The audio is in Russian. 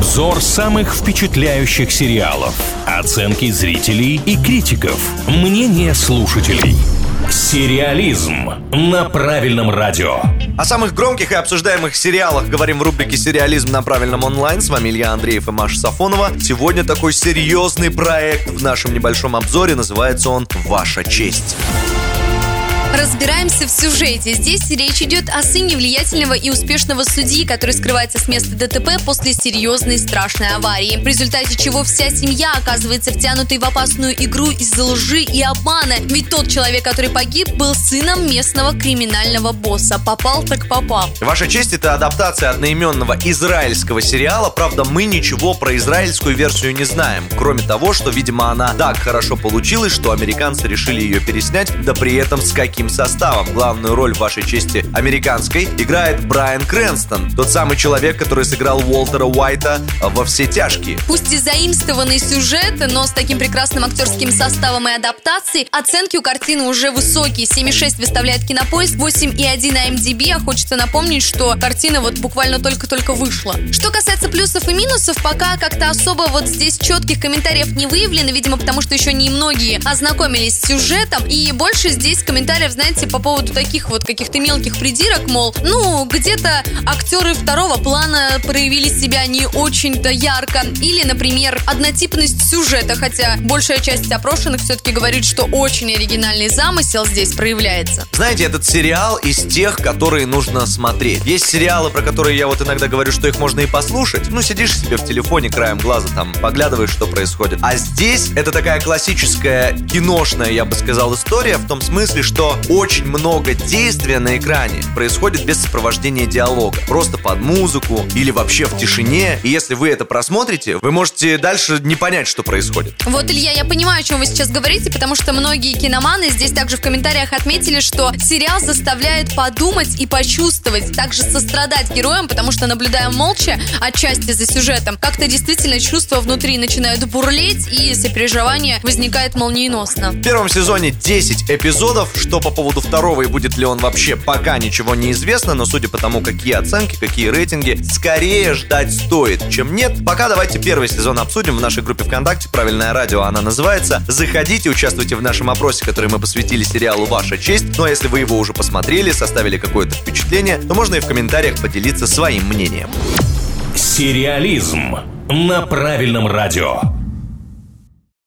Обзор самых впечатляющих сериалов. Оценки зрителей и критиков. Мнение слушателей. Сериализм на правильном радио. О самых громких и обсуждаемых сериалах говорим в рубрике «Сериализм на правильном онлайн». С вами Илья Андреев и Маша Сафонова. Сегодня такой серьезный проект в нашем небольшом обзоре. Называется он «Ваша честь». Разбираемся в сюжете. Здесь речь идет о сыне влиятельного и успешного судьи, который скрывается с места ДТП после серьезной страшной аварии, в результате чего вся семья оказывается втянутой в опасную игру из-за лжи и обмана. Ведь тот человек, который погиб, был сыном местного криминального босса. Попал так попал. Ваша честь это адаптация одноименного израильского сериала. Правда, мы ничего про израильскую версию не знаем, кроме того, что, видимо, она так хорошо получилась, что американцы решили ее переснять, да при этом с каким составом. Главную роль в вашей чести американской играет Брайан Крэнстон, тот самый человек, который сыграл Уолтера Уайта во «Все тяжкие». Пусть и заимствованный сюжет, но с таким прекрасным актерским составом и адаптацией, оценки у картины уже высокие. 7,6 выставляет Кинопоиск, 8,1 на MDB, а хочется напомнить, что картина вот буквально только-только вышла. Что касается плюсов и минусов, пока как-то особо вот здесь четких комментариев не выявлено, видимо, потому что еще не многие ознакомились с сюжетом, и больше здесь комментариев, знаете, по поводу таких вот каких-то мелких придирок, мол, ну, где-то актеры второго плана проявили себя не очень-то ярко, или, например, однотипность сюжета, хотя большая часть опрошенных все-таки говорит, что очень оригинальный замысел здесь проявляется. Знаете, этот сериал из тех, которые нужно смотреть. Есть сериалы, про которые я вот иногда говорю, что их можно и послушать. Ну, сидишь себе в телефоне, краем глаза там, поглядываешь, что происходит. А здесь это такая классическая киношная, я бы сказал, история в том смысле, что очень много действия на экране происходит без сопровождения диалога. Просто под музыку или вообще в тишине. И если вы это просмотрите, вы можете дальше не понять, что происходит. Вот, Илья, я понимаю, о чем вы сейчас говорите, потому что многие киноманы здесь также в комментариях отметили, что сериал заставляет подумать и почувствовать, также сострадать героям, потому что, наблюдая молча, отчасти за сюжетом, как-то действительно чувства внутри начинают бурлеть, и сопереживание возникает молниеносно. В первом сезоне 10 эпизодов, что по поводу второго и будет ли он вообще, пока ничего не известно, но судя по тому, какие оценки, какие рейтинги, скорее ждать стоит, чем нет. Пока давайте первый сезон обсудим в нашей группе ВКонтакте «Правильное радио» она называется. Заходите, участвуйте в нашем опросе, который мы посвятили сериалу «Ваша честь». Ну а если вы его уже посмотрели, составили какое-то впечатление, то можно и в комментариях поделиться своим мнением. Сериализм на правильном радио.